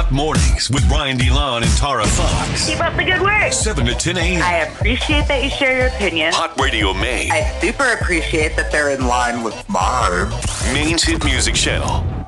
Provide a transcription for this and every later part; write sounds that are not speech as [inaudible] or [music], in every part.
Hot Mornings with Brian DeLon and Tara Fox. Keep up the good work. 7 to 10 a.m. I appreciate that you share your opinion. Hot Radio Maine. I super appreciate that they're in line with mine. Maine's hit music channel.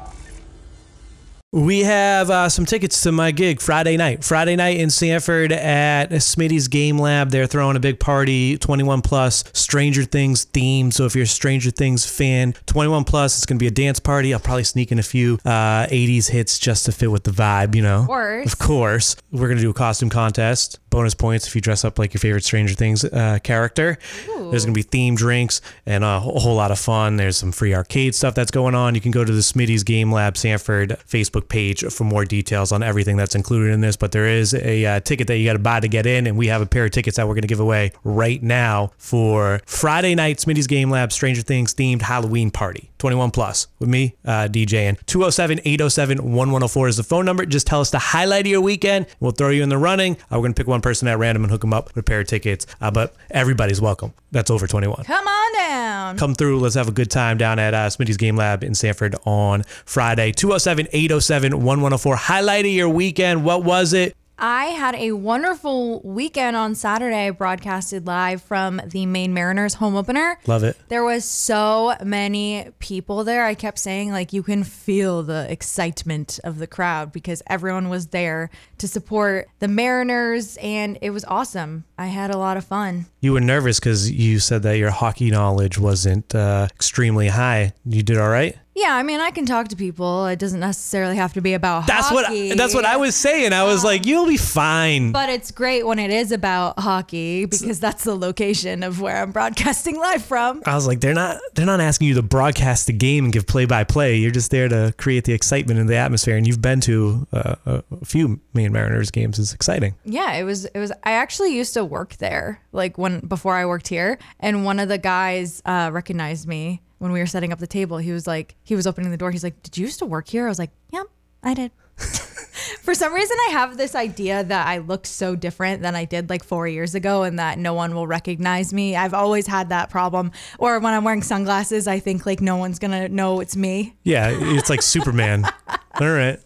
We have uh, some tickets to my gig Friday night. Friday night in Sanford at Smitty's Game Lab. They're throwing a big party, 21 plus, Stranger Things themed. So if you're a Stranger Things fan, 21 plus, it's going to be a dance party. I'll probably sneak in a few uh, 80s hits just to fit with the vibe, you know? Of course. Of course. We're going to do a costume contest. Bonus points if you dress up like your favorite Stranger Things uh, character. There's going to be themed drinks and a whole whole lot of fun. There's some free arcade stuff that's going on. You can go to the Smitty's Game Lab Sanford Facebook page for more details on everything that's included in this. But there is a uh, ticket that you got to buy to get in, and we have a pair of tickets that we're going to give away right now for Friday night Smitty's Game Lab Stranger Things themed Halloween party. 21 plus with me, uh, DJing. 207 807 1104 is the phone number. Just tell us the highlight of your weekend. We'll throw you in the running. Uh, we're going to pick one person at random and hook them up with a pair of tickets. Uh, but everybody's welcome. That's over 21 Come on down. come through. Let's have a good time down at uh, Smitty's Game Lab in Sanford on Friday. 207 807 1104. Highlight of your weekend. What was it? I had a wonderful weekend on Saturday. I broadcasted live from the Maine Mariners home opener. Love it. There was so many people there. I kept saying like you can feel the excitement of the crowd because everyone was there to support the Mariners and it was awesome. I had a lot of fun. You were nervous because you said that your hockey knowledge wasn't uh, extremely high. You did all right. Yeah, I mean, I can talk to people. It doesn't necessarily have to be about That's hockey. what that's what I was saying. I was like, you'll be fine. But it's great when it is about hockey because that's the location of where I'm broadcasting live from. I was like, they're not they're not asking you to broadcast the game and give play by play. You're just there to create the excitement and the atmosphere. And you've been to uh, a a few Maine Mariners games. It's exciting. Yeah, it was. It was. I actually used to work there, like when before I worked here, and one of the guys uh, recognized me when we were setting up the table. He was like, he was opening the door. He's like, "Did you used to work here?" I was like, "Yep, I did." [laughs] For some reason, I have this idea that I look so different than I did like four years ago, and that no one will recognize me. I've always had that problem. Or when I'm wearing sunglasses, I think like no one's gonna know it's me. Yeah, it's like Superman. [laughs] All right.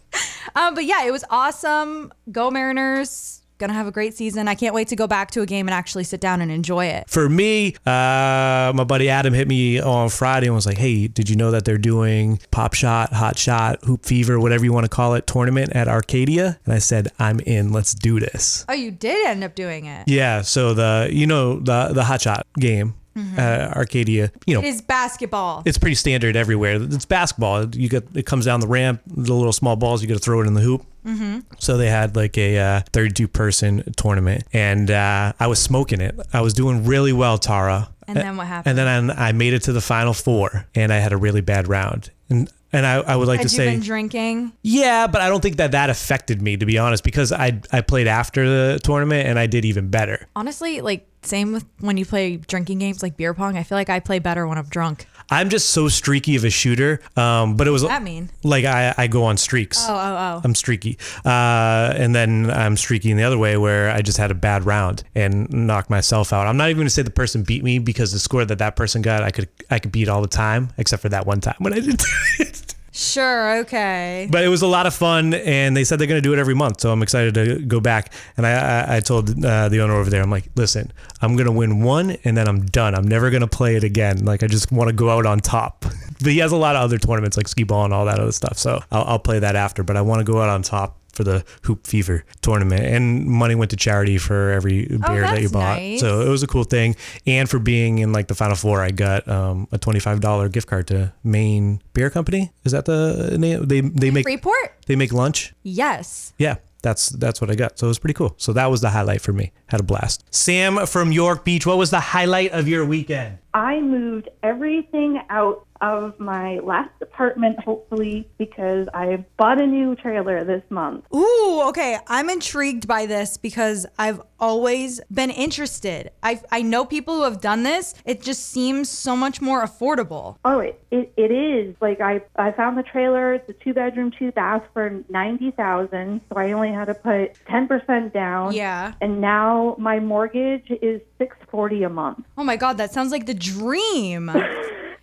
Um, but yeah, it was awesome. Go Mariners! Gonna have a great season. I can't wait to go back to a game and actually sit down and enjoy it. For me, uh, my buddy Adam hit me on Friday and was like, "Hey, did you know that they're doing Pop Shot, Hot Shot, Hoop Fever, whatever you want to call it, tournament at Arcadia?" And I said, "I'm in. Let's do this." Oh, you did end up doing it. Yeah. So the you know the the Hot Shot game, uh, Arcadia, you know. It is basketball. it's pretty standard everywhere. It's basketball. You get it comes down the ramp, the little small balls. You got to throw it in the hoop. Mm-hmm. So they had like a uh, 32 person tournament, and uh, I was smoking it. I was doing really well, Tara. And then what happened? And then I, I made it to the final four, and I had a really bad round. And and I, I would like Had to you say been drinking? yeah, but I don't think that that affected me to be honest, because I I played after the tournament and I did even better. Honestly, like same with when you play drinking games like beer pong. I feel like I play better when I'm drunk. I'm just so streaky of a shooter. Um, but it was What does that mean? like I, I go on streaks. Oh, oh, oh. I'm streaky. Uh, and then I'm streaky in the other way where I just had a bad round and knocked myself out. I'm not even going to say the person beat me because the score that that person got, I could I could beat all the time except for that one time when I did. [laughs] Sure, okay. but it was a lot of fun, and they said they're going to do it every month, so I'm excited to go back. And I I, I told uh, the owner over there, I'm like, listen, I'm going to win one, and then I'm done. I'm never going to play it again. Like I just want to go out on top. [laughs] but he has a lot of other tournaments like skee ball and all that other stuff, so I'll, I'll play that after. But I want to go out on top for the Hoop Fever tournament, and money went to charity for every beer that you that's bought. nice. So it was a cool thing. And for being in like the final four, I got um, a twenty five dollar gift card to Maine Beer Company. Is that the name? They they make Freeport? they make lunch. Yes. Yeah, that's that's what I got. So it was pretty cool. So that was the highlight for me. Had a blast. Sam from York Beach. What was the highlight of your weekend? I moved everything out of my last apartment, hopefully, because I bought a new trailer this month. Ooh, okay. I'm intrigued by this because I've always been interested. I I know people who have done this. It just seems so much more affordable. Oh, it, it, it is. Like, I, I found the trailer. It's a two bedroom, two bath for 90000 So I only had to put 10% down. Yeah. And now my mortgage is 640 a month. Oh my god, that sounds like the dream. [laughs]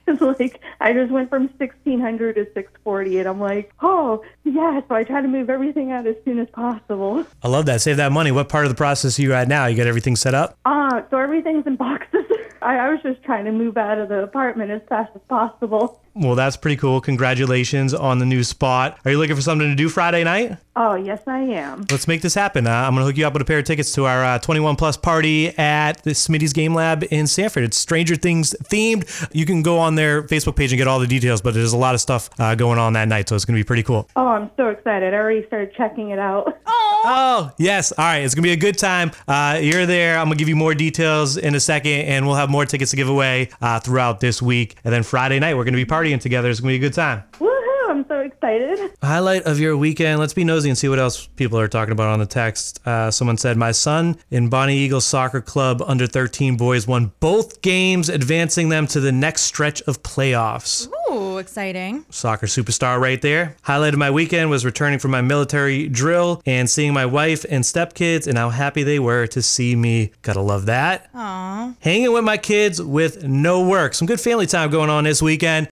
[laughs] like I just went from 1600 to 640 and I'm like, "Oh, yeah, so I try to move everything out as soon as possible." I love that. Save that money. What part of the process are you at now? You got everything set up? Uh, so everything's in boxes. [laughs] I, I was just trying to move out of the apartment as fast as possible. Well, that's pretty cool. Congratulations on the new spot. Are you looking for something to do Friday night? Oh, yes, I am. Let's make this happen. Uh, I'm going to hook you up with a pair of tickets to our uh, 21 plus party at the Smitty's Game Lab in Sanford. It's Stranger Things themed. You can go on their Facebook page and get all the details, but there's a lot of stuff uh, going on that night, so it's going to be pretty cool. Oh, I'm so excited. I already started checking it out. [laughs] Oh, yes. All right. It's going to be a good time. Uh, you're there. I'm going to give you more details in a second, and we'll have more tickets to give away uh, throughout this week. And then Friday night, we're going to be partying together. It's going to be a good time. Woohoo! I'm so excited. Highlight of your weekend. Let's be nosy and see what else people are talking about on the text. Uh, someone said, My son in Bonnie Eagles Soccer Club under 13 boys won both games, advancing them to the next stretch of playoffs. Ooh, exciting. Soccer superstar right there. Highlight of my weekend was returning from my military drill and seeing my wife and stepkids and how happy they were to see me. Gotta love that. Aw. Hanging with my kids with no work. Some good family time going on this weekend.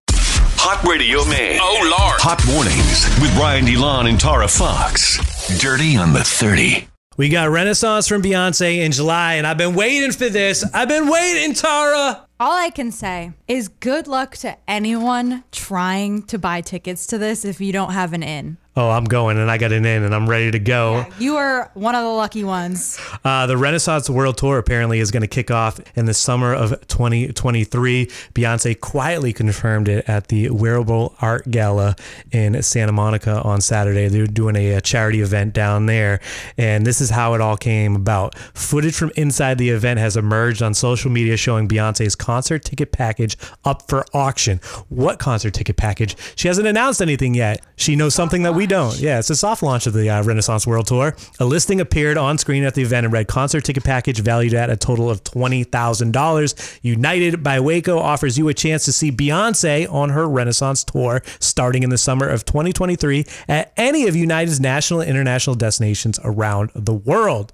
Hot Radio Man. Oh, Lord. Hot Mornings with Ryan DeLon and Tara Fox. Dirty on the 30. We got Renaissance from Beyonce in July, and I've been waiting for this. I've been waiting, Tara. All I can say is good luck to anyone trying to buy tickets to this if you don't have an in. Oh, I'm going, and I got an in, and I'm ready to go. You are one of the lucky ones. Uh, the Renaissance World Tour apparently is going to kick off in the summer of 2023. Beyonce quietly confirmed it at the Wearable Art Gala in Santa Monica on Saturday. They're doing a, a charity event down there, and this is how it all came about. Footage from inside the event has emerged on social media showing Beyonce's concert ticket package up for auction. What concert ticket package? She hasn't announced anything yet. She knows something that we don't. Yeah, it's a soft launch of the uh, Renaissance World Tour. A listing appeared on screen at the event and read concert ticket package valued at a total of $20,000. United by Waco offers you a chance to see Beyonce on her Renaissance tour starting in the summer of 2023 at any of United's national and international destinations around the world.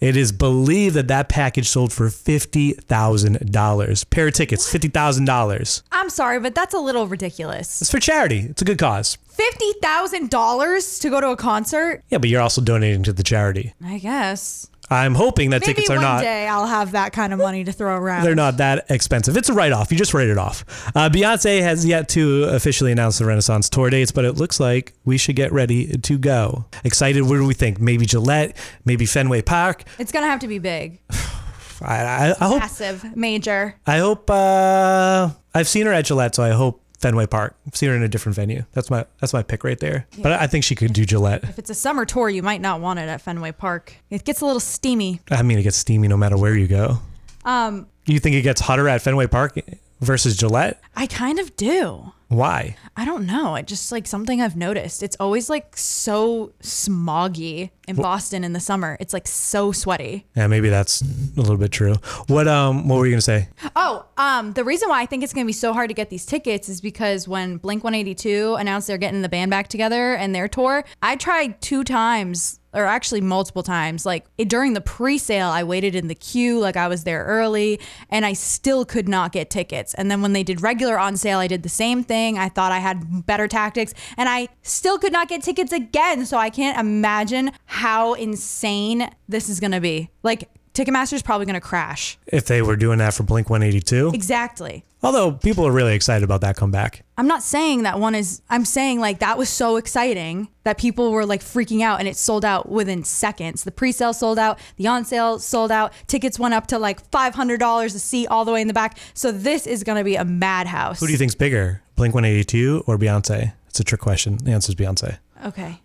It is believed that that package sold for $50,000. Pair of tickets, $50,000. I'm sorry, but that's a little ridiculous. It's for charity. It's a good cause. $50,000 to go to a concert? Yeah, but you're also donating to the charity. I guess. I'm hoping that Maybe tickets are one not day I'll have that kind of money to throw around. they're not that expensive. It's a write off. You just write it off. Uh, Beyonce has yet to officially announce the Renaissance tour dates, but it looks like we should get ready to go. Excited? What do we think? Maybe Gillette? Maybe Fenway Park? It's going to have to be big, [sighs] [sighs] [sighs] I, I, I hope. massive, major. I hope. Uh, I've seen her at Gillette, so I hope Fenway Park. I've seen her in a different venue. That's my that's my pick right there. But I think she could do Gillette. If it's a summer tour, you might not want it at Fenway Park. It gets a little steamy. I mean, it gets steamy no matter where you go. Um, You think it gets hotter at Fenway Park versus Gillette? I kind of do. Why? I don't know. It just like something I've noticed. It's always like so smoggy in Boston in the summer. It's like so sweaty. Yeah, maybe that's a little bit true. What um what were you gonna say? Oh, um, the reason why I think it's gonna be so hard to get these tickets is because when Blink 182 announced they're getting the band back together and their tour, I tried two times or actually multiple times. Like it, during the pre-sale, I waited in the queue, like I was there early, and I still could not get tickets. And then when they did regular on sale, I did the same thing. I thought I had better tactics, and I still could not get tickets again. So I can't imagine how insane this is gonna be. Like Ticketmaster's probably gonna crash. If they were doing that for Blink 182. Exactly. Although people are really excited about that comeback. I'm not saying that one is, I'm saying like that was so exciting that people were like freaking out and it sold out within seconds. The pre sale sold out, the on sale sold out, tickets went up to like $500 a seat all the way in the back. So this is going to be a madhouse. Who do you think's bigger, Blink 182 or Beyonce? It's a trick question. The answer is Beyonce. Okay.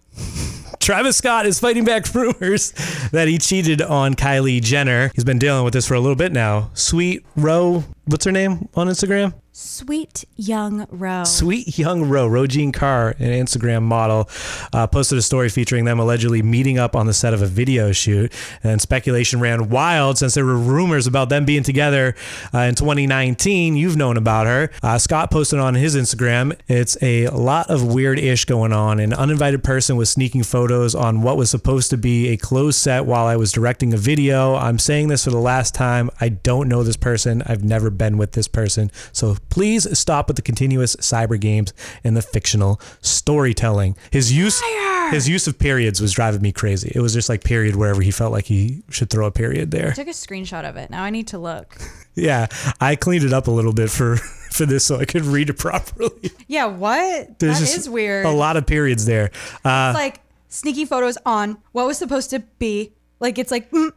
Travis Scott is fighting back [laughs] rumors that he cheated on Kylie Jenner. He's been dealing with this for a little bit now. Sweet Row, what's her name on Instagram? Sweet young Roe. Sweet Young Roe. Rojean Kar, an Instagram model, uh, posted a story featuring them allegedly meeting up on the set of a video shoot. And speculation ran wild since there were rumors about them being together uh, in 2019. You've known about her. Uh, Scott posted on his Instagram, it's a lot of weird ish going on. An uninvited person was sneaking photos on what was supposed to be a closed set while I was directing a video. I'm saying this for the last time. I don't know this person. I've never been with this person. So Please stop with the continuous cyber games and the fictional storytelling. His use his use of periods was driving me crazy. It was just like period wherever he felt like he should throw a period there. I took a screenshot of it. Now I need to look. [laughs] Yeah, I cleaned it up a little bit for [laughs] for this so I could read it properly. Yeah, what? There's That just weird. A lot of periods there. Uh, It's like sneaky photos on what was supposed to be. Like it's like mm,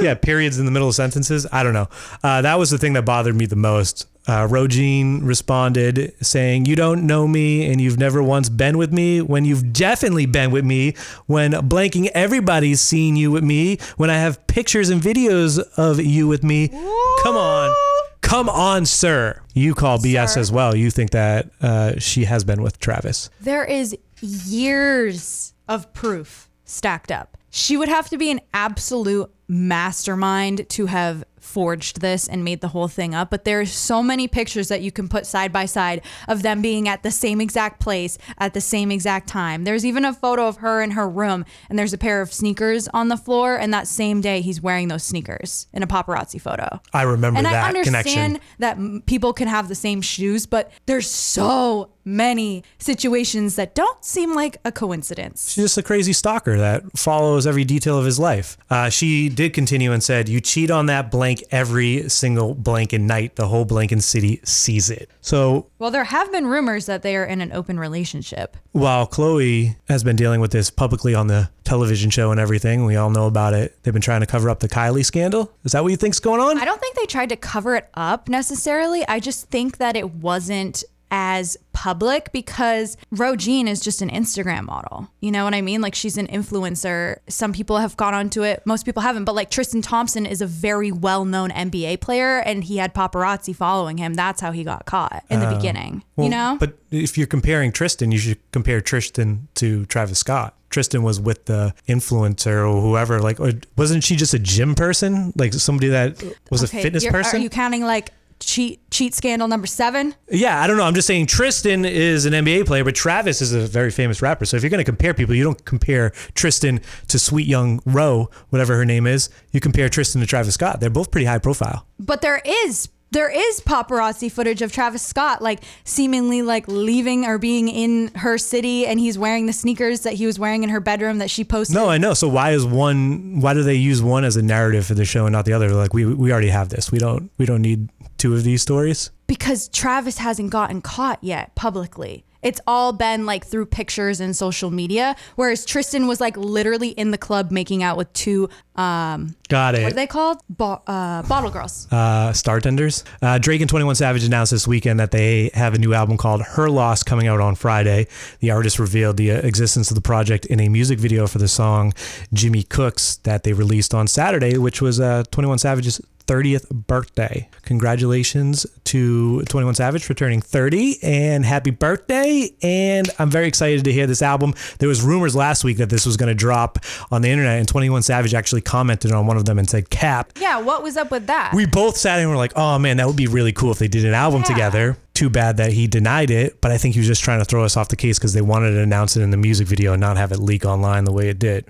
yeah, periods in the middle of sentences. I don't know. Uh, that was the thing that bothered me the most. Uh, Rojean responded saying, You don't know me and you've never once been with me when you've definitely been with me. When blanking everybody's seen you with me. When I have pictures and videos of you with me. Come on. Come on, sir. You call BS Sir. as well. You think that uh, she has been with Travis. there is years of proof stacked up. She would have to be an absolute mastermind to have forged this and made the whole thing up. But there's so many pictures that you can put side by side of them being at the same exact place at the same exact time. There's even a photo of her in her room, and there's a pair of sneakers on the floor. And that same day, he's wearing those sneakers in a paparazzi photo. I remember and that I understand connection. that people can have the same shoes, but there's so many situations that don't seem like a coincidence. She's just a crazy stalker that follows every detail of his life. Uh, she did continue and said, You cheat on that blank every single blank night. The whole blank city sees it. So Well, there have been rumors that they are in an open relationship. while Khloe has been dealing with this publicly on the television show and everything, we all know about it. They've been trying to cover up the Kylie scandal. Is that what you think's going on? I don't think they tried to cover it up necessarily. I just think that it wasn't as public because Rojean is just an Instagram model. You know what I mean? Like she's an influencer. Some people have gone onto it, most people haven't. But like Tristan Thompson is a very well known NBA player and he had paparazzi following him. That's how he got caught in the oh. beginning. you know? But if you're comparing Tristan, you should compare Tristan to Travis Scott. Tristan was with the influencer or whoever. Like, or wasn't she just a gym person? Like somebody that was a fitness person? Are you counting like cheat cheat scandal number seven? Yeah, I don't know. I'm just saying Tristan is an NBA player, but Travis is a very famous rapper. So if you're going to compare people, you don't compare Tristan to Sweet Young Roe, whatever her name is. You compare Tristan to Travis Scott. They're both pretty high profile. But there is there is paparazzi footage of Travis Scott like seemingly like leaving or being in her city and he's wearing the sneakers that he was wearing in her bedroom that she posted. No, I know. So why is one? Why do they use one as a narrative for the show and not the other? Like we we already have this. We don't we don't need two of these stories. because Travis hasn't gotten caught yet publicly. It's all been like through pictures and social media, whereas Tristan was like literally in the club making out with two um Got it. what are they called? Bo- uh, bottle girls. uh, Star Tenders. Uh, Drake and 21 Savage announced this weekend that they have a new album called Her Loss coming out on Friday. The artist revealed the uh, existence of the project in a music video for the song Jimmy Cooks that they released on Saturday, which was uh, 21 Savage's 30th birthday. Congratulations to 21 Savage for turning 30 and happy birthday. And I'm very excited to hear this album. There was rumors last week that this was going to drop on the internet and 21 Savage actually commented on one of them and said, Cap, Yeah, what was up with that? we both sat and were like, oh man, that would be really cool if they did an album Yeah. together. Too bad that he denied it, but I think he was just trying to throw us off the case because they wanted to announce it in the music video and not have it leak online the way it did.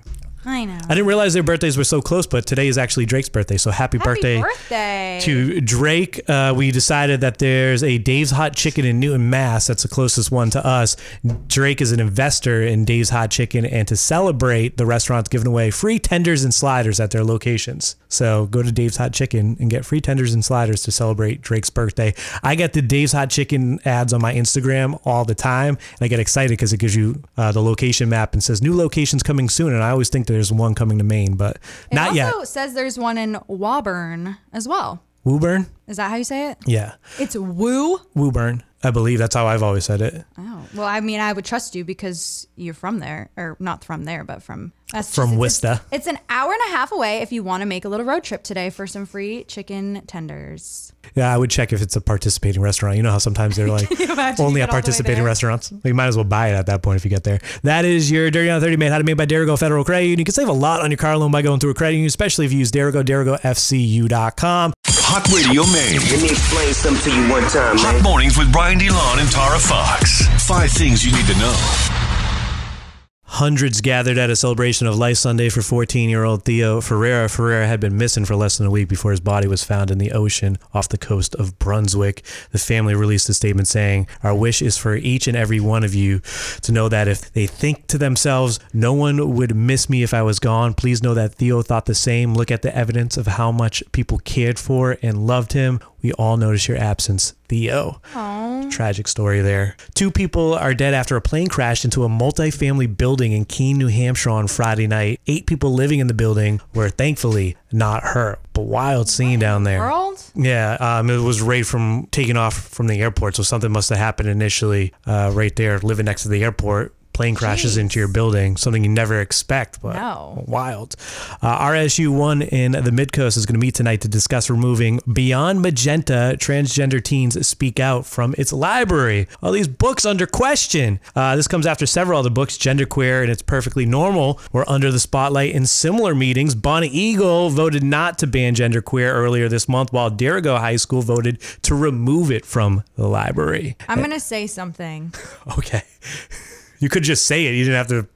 I know. I didn't realize their birthdays were so close, but today is actually Drake's birthday. So happy, Happy birthday, birthday. to Drake. Uh, we decided that there's a Dave's Hot Chicken in Newton, Mass. That's the closest one to us. Drake is an investor in Dave's Hot Chicken, and to celebrate, the restaurant's giving away free tenders and sliders at their locations. So go to Dave's Hot Chicken and get free tenders and sliders to celebrate Drake's birthday. I get the Dave's Hot Chicken ads on my Instagram all the time, and I get excited because it gives you uh, the location map and says new locations coming soon. And I always think there's one coming to Maine, but it not also yet. says there's one in Woburn as well. Woburn? Is that how you say it? Yeah. It's Woo. Woburn. I believe that's how I've always said it. Oh, well, I mean, I would trust you because you're from there, or not from there, but from From it's- It's, an hour and a half away if you want to make a little road trip today for some free chicken tenders. Yeah, I would check if it's a participating restaurant. You know how sometimes they're [laughs] like only at participating restaurants. You might as well buy it at that point if you get there. That is your Dirty on 30 made how to made by Dirigo Federal Credit Union. You can save a lot on your car loan by going through a credit union, especially if you use Dirigo, DirigoFCU.com. Hot Radio Maine. Let me explain something to you one time, Hot man. mornings with Brian DeLon and Tara Fox. Five things you need to know. Hundreds gathered at a celebration of Life Sunday for 14 year old Theo Ferreira. Ferreira had been missing for less than a week before his body was found in the ocean off the coast of Brunswick. The family released a statement saying, Our wish is for each and every one of you to know that if they think to themselves, No one would miss me if I was gone, please know that Theo thought the same. Look at the evidence of how much people cared for and loved him. We all notice your absence, Theo. Tragic story there. Two people are dead after a plane crashed into a multi-family building in Keene, New Hampshire on Friday night. Eight people living in the building were thankfully not hurt. But wild scene down there. World? Yeah, um, it was right from taking off from the airport, so something must have happened initially uh, right there, living next to the airport. Plane crashes Jeez. into your building, something you never expect, but No. wild. Uh, RSU One in the Midcoast is going to meet tonight to discuss removing Beyond Magenta Transgender Teens Speak Out from its library. All these books under question. Uh, this comes after several other books, Genderqueer and It's Perfectly Normal, were under the spotlight in similar meetings. Bonnie Eagle voted not to ban genderqueer earlier this month, while Dirigo High School voted to remove it from the library. I'm going to say something. [laughs] Okay. You could just say it. You didn't have to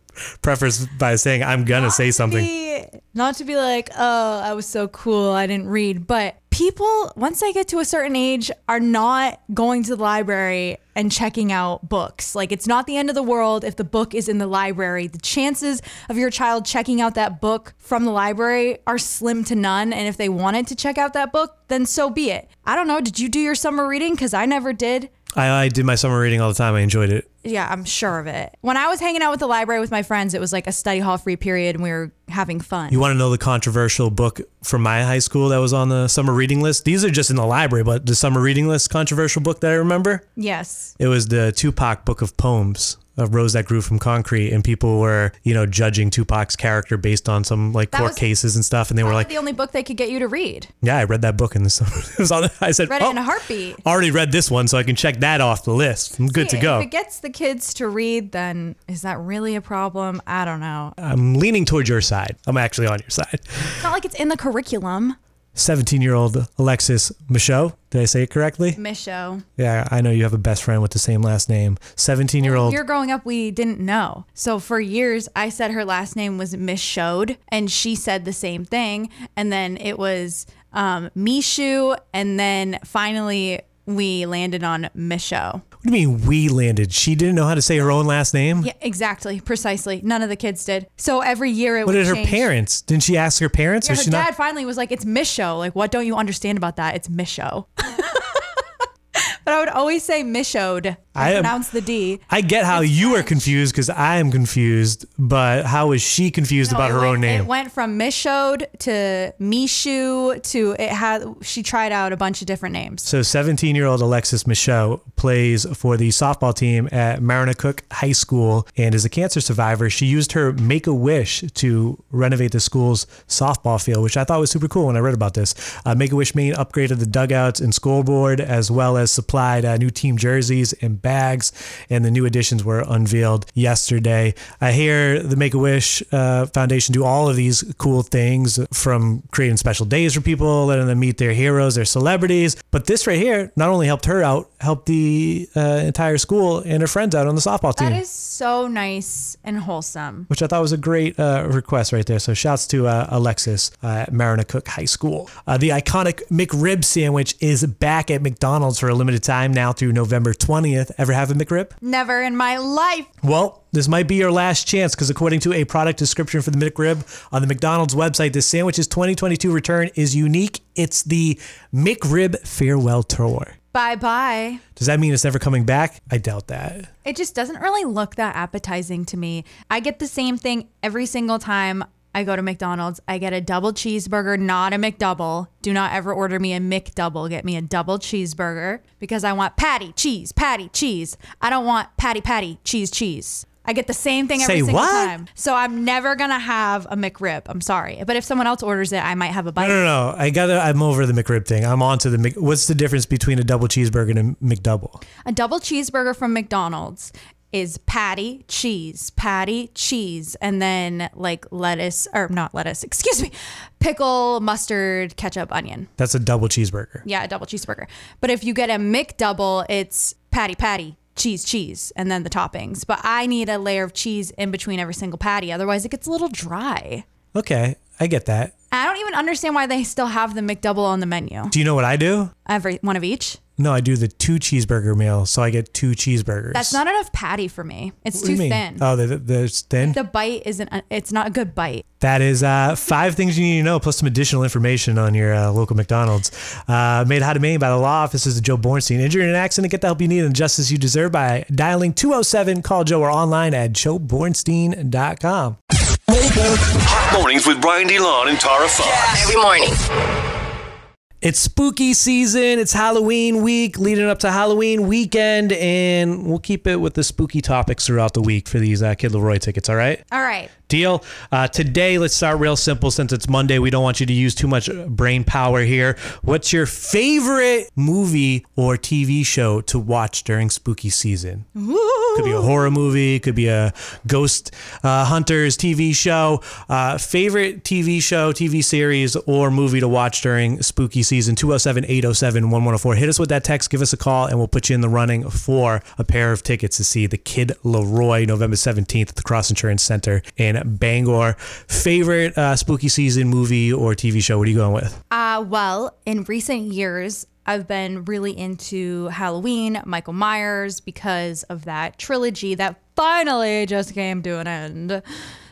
preface by saying, I'm going to say something. Be- not to be like, oh, I was so cool, I didn't read, but people, once they get to a certain age, are not going to the library and checking out books. Like, it's not the end of the world if the book is in the library. The chances of your child checking out that book from the library are slim to none. And if they wanted to check out that book, then so be it. I don't know. Did you do your summer reading? Because I never did. I, I did my summer reading all the time. I enjoyed it. Yeah, I'm sure of it. When I was hanging out with the library with my friends, it was like a study hall free period and we were having fun. You want to know the controversial book from my high school that was on the summer reading list? These are just in the library, but the summer reading list controversial book that I remember, yes. it was the Tupac book of poems. A rose that grew from concrete, and people were, you know, judging Tupac's character based on some like That court was- cases and stuff, and they were like, the only book they could get you to read. "Yeah, I read that book in the [laughs] summer." it was on. I said, Read it "Oh, in a heartbeat. already read this one, so I can check that off the list. I'm good to go If it gets the kids to read, then is that really a problem? I don't know. I'm leaning towards your side. I'm actually on your side. It's not like it's in the curriculum. 17 year old Alexis Michaud. Did I say it correctly? Misho. Yeah, I know you have a best friend with the same last name. 17 year old. were growing up, we didn't know. So for years, I said her last name was Showed, and she said the same thing. And then it was um, Mishu, and then finally we landed on Misho. What do you mean we landed? She didn't know how to say her own last name? Yeah, exactly, precisely. None of the kids did. So every year it was What would did her change. parents? Didn't she ask her parents? Yeah, Was her she dad not? finally was like, "It's Misho." Like, what don't you understand about that? It's Misho. [laughs] but I would always say Mishode. I I pronounce the D. I get how It's you French. confused because I am confused, but how is she confused No, about her went- own name? It went from Mishode to Mishu to it had. She tried out a bunch of different names. So 17 year old Alexis Michaud plays for the softball team at Maranacook High School and is a cancer survivor. She used her Make a Wish to renovate the school's softball field, which I thought was super cool when I read about this. Uh, Make a Wish Maine upgraded the dugouts and scoreboard as well as supplied uh, new team jerseys and bags, and the new additions were unveiled yesterday. I hear the Make a Wish uh, Foundation do all of these cool things from creating special days for people, letting them meet their heroes, their celebrities. But this right here not only helped her out, helped the uh, entire school and her friends out on the softball team. That is so nice and wholesome. which I thought was a great uh, request right there. So shouts to uh, Alexis uh, at Maranacook High School. Uh, the iconic McRib sandwich is back at McDonald's for a limited time now through November 20th. Ever have a McRib? Never in my life. Well, this might be your last chance because according to a product description for the McRib on the McDonald's website, this sandwich's 2022 return is unique. It's the McRib Farewell Tour. Bye bye. Does that mean it's never coming back? I doubt that. It just doesn't really look that appetizing to me. I get the same thing every single time I go to McDonald's. I get a double cheeseburger, not a McDouble. Do not ever order me a McDouble. Get me a double cheeseburger because I want patty, cheese, patty, cheese. I don't want patty, patty, cheese, cheese. I get the same thing every time. Say single what? time. So I'm never gonna have a McRib. I'm sorry. But if someone else orders it, I might have a bite. No, no, no. I gotta. I'm over the McRib thing. I'm on to the Mc. What's the difference between a double cheeseburger and a McDouble? A double cheeseburger from McDonald's is patty, cheese, patty, cheese, and then like lettuce or not lettuce, [laughs] excuse me, pickle, mustard, ketchup, onion. That's a double cheeseburger. Yeah, a double cheeseburger. But if you get a McDouble, it's patty, patty, cheese, cheese, and then the toppings. But I need a layer of cheese in between every single patty. Otherwise, it gets a little dry. Okay, I get that. I don't even understand why they still have the McDouble on the menu. Do you know what I do? Every one of each. No, I do the two cheeseburger meal, so I get two cheeseburgers. That's not enough patty for me. It's What do too you mean? thin. Oh, they're, they're thin. the bite isn't. It's not a good bite. That is uh, five things you need to know, plus some additional information on your uh, local McDonald's. Uh, made how to Maine by the law offices of Joe Bornstein. Injured in an accident, get the help you need and justice you deserve by dialing 207 Call Joe or online at joebornstein.com. Hot mornings with Brian DeLon and Tara Fox. Yeah. Every morning. It's spooky season. It's Halloween week, leading up to Halloween weekend, and we'll keep it with the spooky topics throughout the week for these uh, Kid LAROI tickets. All right. All right. Deal. Uh, today, let's start real simple since it's Monday. We don't want you to use too much brain power here. What's your favorite movie or TV show to watch during spooky season? Could be a horror movie, could be a ghost uh, hunters TV show. Uh, favorite TV show, TV series, or movie to watch during spooky season 207 807 1104. Hit us with that text, give us a call, and we'll put you in the running for a pair of tickets to see the Kid LAROI November 17th at the Cross Insurance Center in Bangor. Favorite uh, spooky season movie or TV show? What are you going with? Uh, well, in recent years, I've been really into Halloween, Michael Myers, because of that trilogy that finally just came to an end.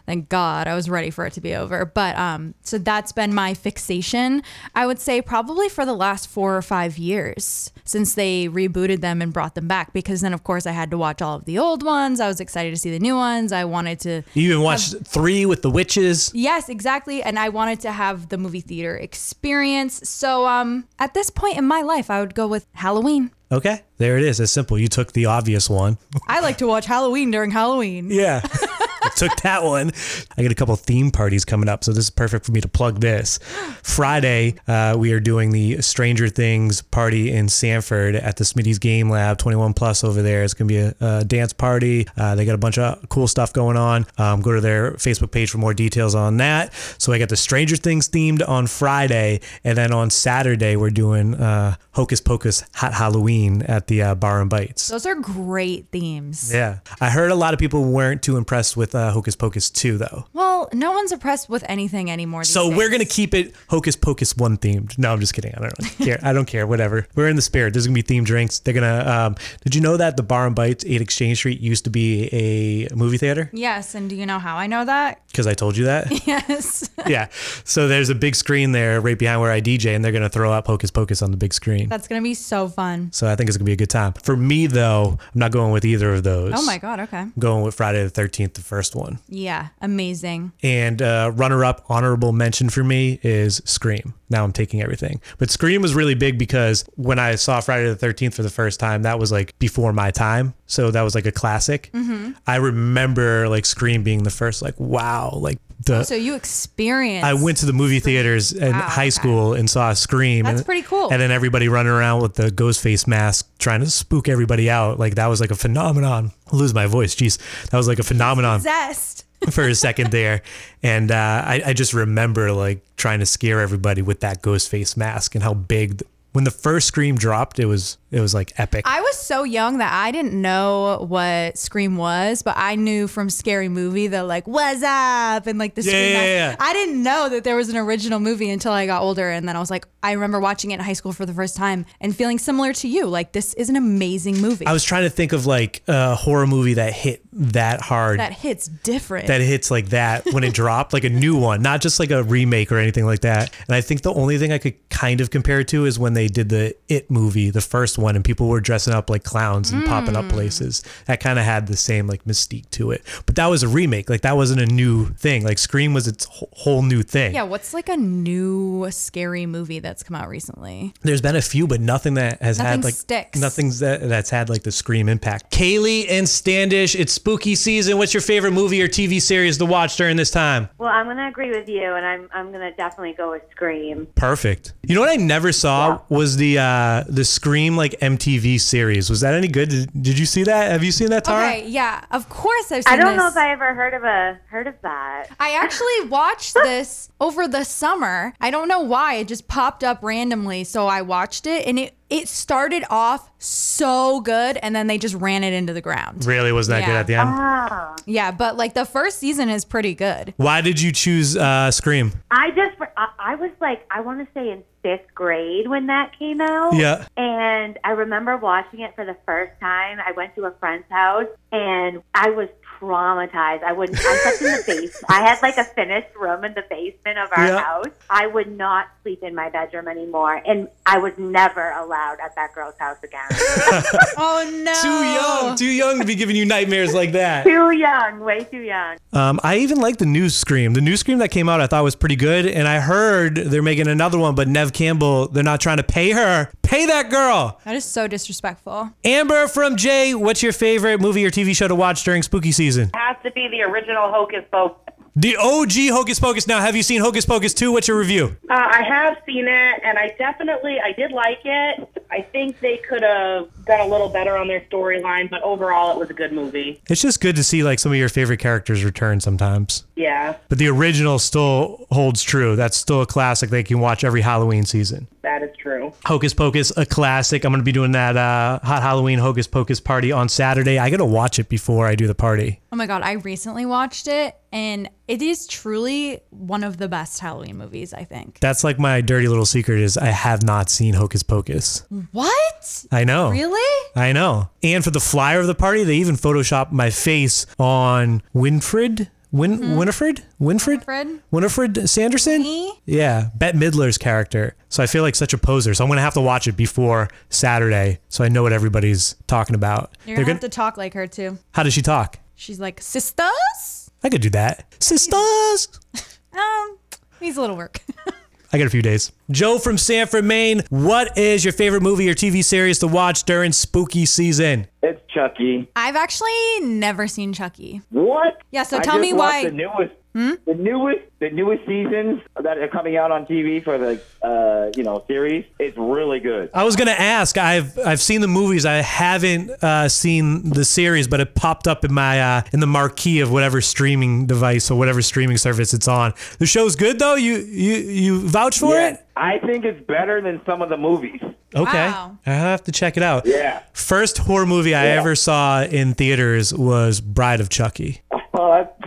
Thank God, I was ready for it to be over. But um, so that's been my fixation. I would say probably for the last four or five years since they rebooted them and brought them back. Because then, of course, I had to watch all of the old ones. I was excited to see the new ones. I wanted to You even watched three with the witches. Yes, exactly. And I wanted to have the movie theater experience. So um at this point in my life, I would go with Halloween. Okay, there it is. It's simple. You took the obvious one. I like to watch Halloween during Halloween. Yeah. [laughs] [laughs] Took that one. I got a couple theme parties coming up, so this is perfect for me to plug this. Friday, uh, we are doing the Stranger Things party in Sanford at the Smitty's Game Lab, 21 plus over there. It's gonna be a, a dance party. Uh, they got a bunch of cool stuff going on. Um, go to their Facebook page for more details on that. So I got the Stranger Things themed on Friday, and then on Saturday we're doing uh, Hocus Pocus Hot Halloween at the uh, Bar and Bites. Those are great themes. Yeah. I heard a lot of people weren't too impressed with uh, Hocus Pocus 2, though. Well, no one's impressed with anything anymore. these So we're gonna keep it Hocus Pocus one themed. No, I'm just kidding. I don't care. I don't care. Whatever. We're in the spirit. There's gonna be themed drinks. They're gonna. Um, did you know that the Bar and Bites, Eight Exchange Street, used to be a movie theater? Yes, and do you know how I know that? Because I told you that. [laughs] Yes. yeah. So there's a big screen there right behind where I DJ, and they're gonna throw out Hocus Pocus on the big screen. That's gonna be so fun. so I think it's gonna be a good time. For me though, I'm not going with either of those. Oh my god, okay. I'm going with Friday the 13th, the first one. Yeah, amazing. And uh, runner up, honorable mention for me is Scream. Now I'm taking everything. But Scream was really big because when I saw Friday the 13th for the first time, that was like before my time. So that was like a classic. Mm-hmm. I remember like Scream being the first, like, wow, like the. So you experienced I went to the movie theaters in Wow, high okay. school and saw Scream. That's and, pretty cool. And then everybody running around with the ghost face mask trying to spook everybody out. Like that was like a phenomenon. I'll lose my voice. Jeez. That was like a phenomenon zest. For a second there. And uh, I, I just remember like trying to scare everybody with that ghost face mask and how big. th- when the first scream dropped, it was it was like epic. I was so young that I didn't know what Scream was, but I knew from Scary Movie the like "What's up" and like the Yeah, Scream. yeah, yeah. I didn't know that there was an original movie until I got older, and then I was like, I remember watching it in high school for the first time and feeling similar to you. Like this is an amazing movie I was trying to think of like a horror movie that hit that hard. that hits different. that hits like that when it dropped, like a new one, not just like a remake or anything like that. And I think the only thing I could kind of compare it to is when they did the It movie, the first one, and people were dressing up like clowns and popping up places. That kind of had the same like mystique to it. But that was a remake. Like that wasn't a new thing. Like Scream was its whole new thing. yeah, what's like a new scary movie that's come out recently? There's been a few, but nothing that has Nothing had like sticks. nothing's that that's had like the Scream impact. Kaylee and Standish, it's spooky season. What's your favorite movie or TV series to watch during this time? Well, I'm going to agree with you, and I'm I'm going to definitely go with Scream. Perfect. You know what I never saw was the uh the Scream like like MTV series. Was that any good? Did, did you see that? Have you seen that, Tara? Okay, yeah, of course I've seen that. I don't know if I ever heard of a heard of that. I actually [laughs] watched this over the summer. I don't know why. It just popped up randomly. So I watched it and it it started off so good and then they just ran it into the ground. Really was that good at the end? Oh. Yeah, but like the first season is pretty good. Why did you choose uh, Scream? I just I, I was like I want to say in fifth grade when that came out. Yeah. And I remember watching it for the first time. I went to a friend's house and I was traumatized. I wouldn't. I slept in the basement. I had like a finished room in the basement of our Yeah. house. I would not sleep in my bedroom anymore, and I was never allowed at that girl's house again. [laughs] Oh no. Too young, too young to be giving you nightmares like that. too young, way too young. Um, I even like the new Scream. The new Scream that came out, I thought was pretty good. And I heard they're making another one, but Neve Campbell, they're not trying to pay her. Pay that girl. That is so disrespectful. Amber from Jay, what's your favorite movie or TV show to watch during spooky season? Has to be the original Hocus Pocus. The OG Hocus Pocus. Now, have you seen Hocus Pocus 2? What's your review? Uh, I have seen it, and I definitely I did like it. I think they could have done a little better on their storyline, but overall, it was a good movie. It's just good to see like some of your favorite characters return sometimes. Yeah, But the original still holds true. That's still a classic they can watch every Halloween season. that is true. Hocus Pocus, a classic. I'm going to be doing that uh, Hot Halloween Hocus Pocus party on Saturday. I got to watch it before I do the party. Oh my god, I recently watched it and it is truly one of the best Halloween movies, I think. That's like my dirty little secret is I have not seen Hocus Pocus. What? I know. Really? I know. And for the flyer of the party, they even photoshopped my face on Winfred. Win- mm-hmm. Winifred? Winfred? Winifred? Winifred Sanderson? Me? Yeah, Bette Midler's character. So I feel like such a poser. So I'm going to have to watch it before Saturday so I know what everybody's talking about. You're They're gonna have to talk like her too. How does she talk? She's like, sisters? I could do that. Sisters! [laughs] Um, needs a little work. [laughs] I got a few days. Joe from Sanford, Maine. What is your favorite movie or TV series to watch during spooky season? It's Chucky. I've actually never seen Chucky. What? Yeah, so I tell just me watched why- The newest, the newest, the newest seasons that are coming out on TV for the, uh, you know, series. It's really good. I was gonna ask. I've I've seen the movies. I haven't uh, seen the series, but it popped up in my uh, in the marquee of whatever streaming device or whatever streaming service it's on. The show's good though. You you you vouch for Yeah, it? I think it's better than some of the movies. Okay, Wow. I have to check it out. Yeah. First horror movie I ever saw in theaters was Bride of Chucky. Oh, that's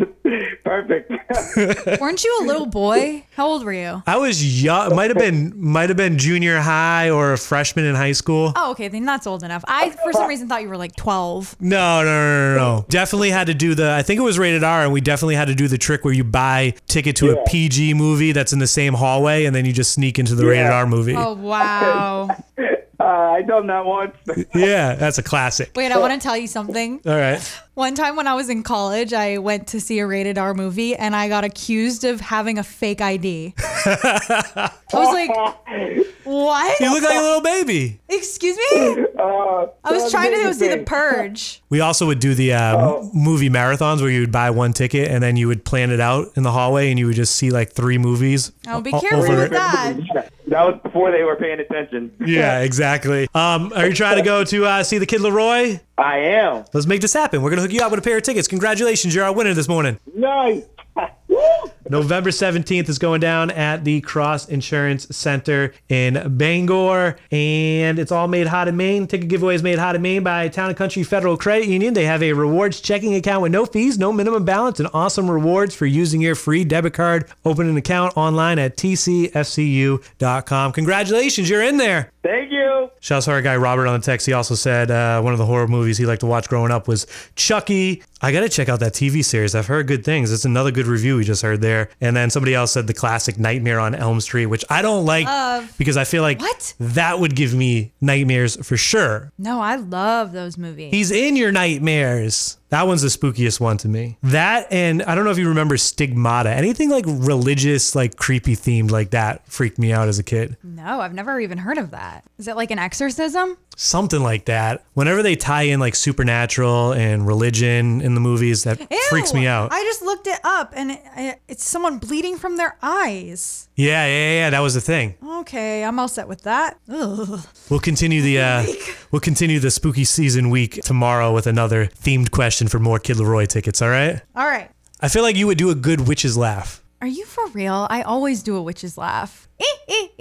perfect. [laughs] Weren't you a little boy? How old were you? I was young. Might have been might have been junior high or a freshman in high school. Oh, okay, then that's old enough. I for some reason thought you were like 12. No, no, no, no, no. Definitely had to do the. I think it was rated R, and we definitely had to do the trick where you buy ticket to a PG movie that's in the same hallway, and then you just sneak into the rated R movie. Oh, wow. [laughs] uh, I done that once. Yeah, that's a classic. Wait, I want to tell you something. All right. One time when I was in college, I went to see a rated R movie and I got accused of having a fake ID. I was like, what? You look like a little baby. Excuse me? Uh, I was trying to go see The. Purge. We also would do the uh, m- movie marathons where you would buy one ticket and then you would plan it out in the hallway and you would just see like three movies. Oh, be o- careful over- with that. That was before they were paying attention. Yeah, [laughs] exactly. Um, are you trying to go to uh, see the Kid LAROI? I am. Let's make this happen. We're gonna hook you up with a pair of tickets. Congratulations, you're our winner this morning. Nice. [laughs] November 17th is going down at the Cross Insurance Center in Bangor. And it's all made hot in Maine. Ticket giveaway is made hot in Maine by Town and Country Federal Credit Union. They have a rewards checking account with no fees, no minimum balance, and awesome rewards for using your free debit card. Open an account online at tcfcu.com. Congratulations, you're in there. Thank. Shouts to our guy Robert on the text. He also said uh, one of the horror movies he liked to watch growing up was Chucky. I got to check out that TV series. I've heard good things. It's another good review we just heard there. And then somebody else said the classic Nightmare on Elm Street, which I don't like because I feel like What? that would give me nightmares for sure. No, I love those movies. He's in your nightmares. That one's the spookiest one to me. That and I don't know if you remember Stigmata. Anything like religious, like creepy themed like that freaked me out as a kid. No, I've never even heard of that. Is it like an exorcism? Something like that. Whenever they tie in like supernatural and religion in the movies, that freaks me out. I just looked it up and it, it- it's someone bleeding from their eyes. yeah, yeah, yeah. That was the thing. Okay, I'm all set with that. Ugh. We'll continue the uh, we'll continue the spooky season week tomorrow with another themed question for more Kid LAROI tickets. All right. All right. I feel like you would do a good witch's laugh. Are you for real? I always do a witch's laugh. [laughs]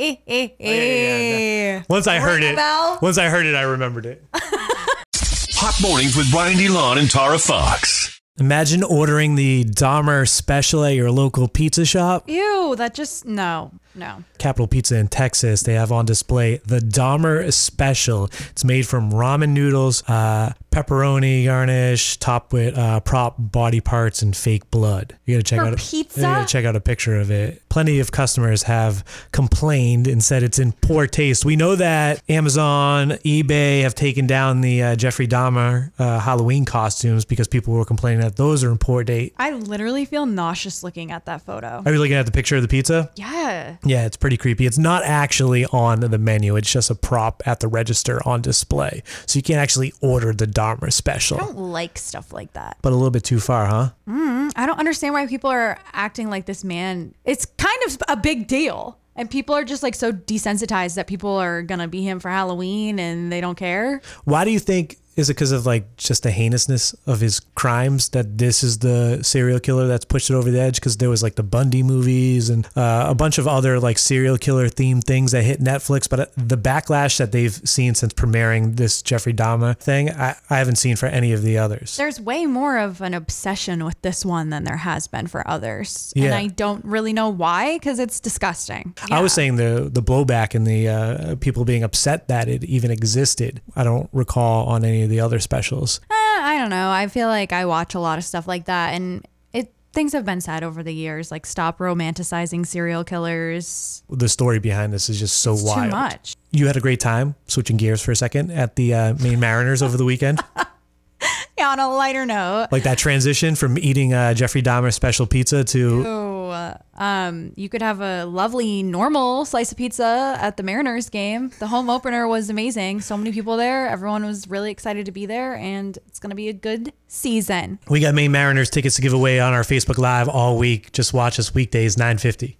Oh, [laughs] once I heard Ring a it, bell? once I heard it, I remembered it. [laughs] Hot mornings with Brian DeLon and Tara Fox. Imagine ordering the Dahmer special at your local pizza shop. Ew, that just no, no. Capital Pizza in Texas, they have on display the Dahmer Special. It's made from ramen noodles, uh, pepperoni garnish, topped with uh, prop body parts and fake blood. You gotta check For out a, pizza? you gotta check out a picture of it. Plenty of customers have complained and said it's in poor taste. We know that Amazon, eBay have taken down the uh, Jeffrey Dahmer uh, Halloween costumes because people were complaining that those are in poor date. I literally feel nauseous looking at that photo. Are you looking at the picture of the pizza? Yeah. Yeah, it's pretty creepy. It's not actually on the menu. It's just a prop at the register on display. So you can't actually order the Dahmer special. I don't like stuff like that. But a little bit too far, huh? Mm, I don't understand why people are acting like this man. It's kind of a big deal. And people are just like so desensitized that people are going to be him for Halloween and they don't care. Why do you think is it because of like just the heinousness of his crimes that this is the serial killer that's pushed it over the edge? Because there was like the Bundy movies and uh, a bunch of other like serial killer themed things that hit Netflix, but uh, the backlash that they've seen since premiering this Jeffrey Dahmer thing, I, I haven't seen for any of the others. There's way more of an obsession with this one than there has been for others. And I don't really know why because it's disgusting. I was saying the the blowback and the uh, people being upset that it even existed. I don't recall on any of the other specials. Eh, I don't know. I feel like I watch a lot of stuff like that, and it things have been said over the years, like stop romanticizing serial killers. The story behind this is just so It's too wild. much. You had a great time switching gears for a second at the uh, Maine Mariners over the weekend. [laughs] [laughs] Yeah, on a lighter note. like that transition from eating uh, Jeffrey Dahmer special pizza to uh, um, you could have a lovely normal slice of pizza at the Mariners game. The home opener was amazing. So many people there. Everyone was really excited to be there, and it's going to be a good season. we got Maine Mariners tickets to give away on our Facebook Live all week. Just watch us weekdays 9:50.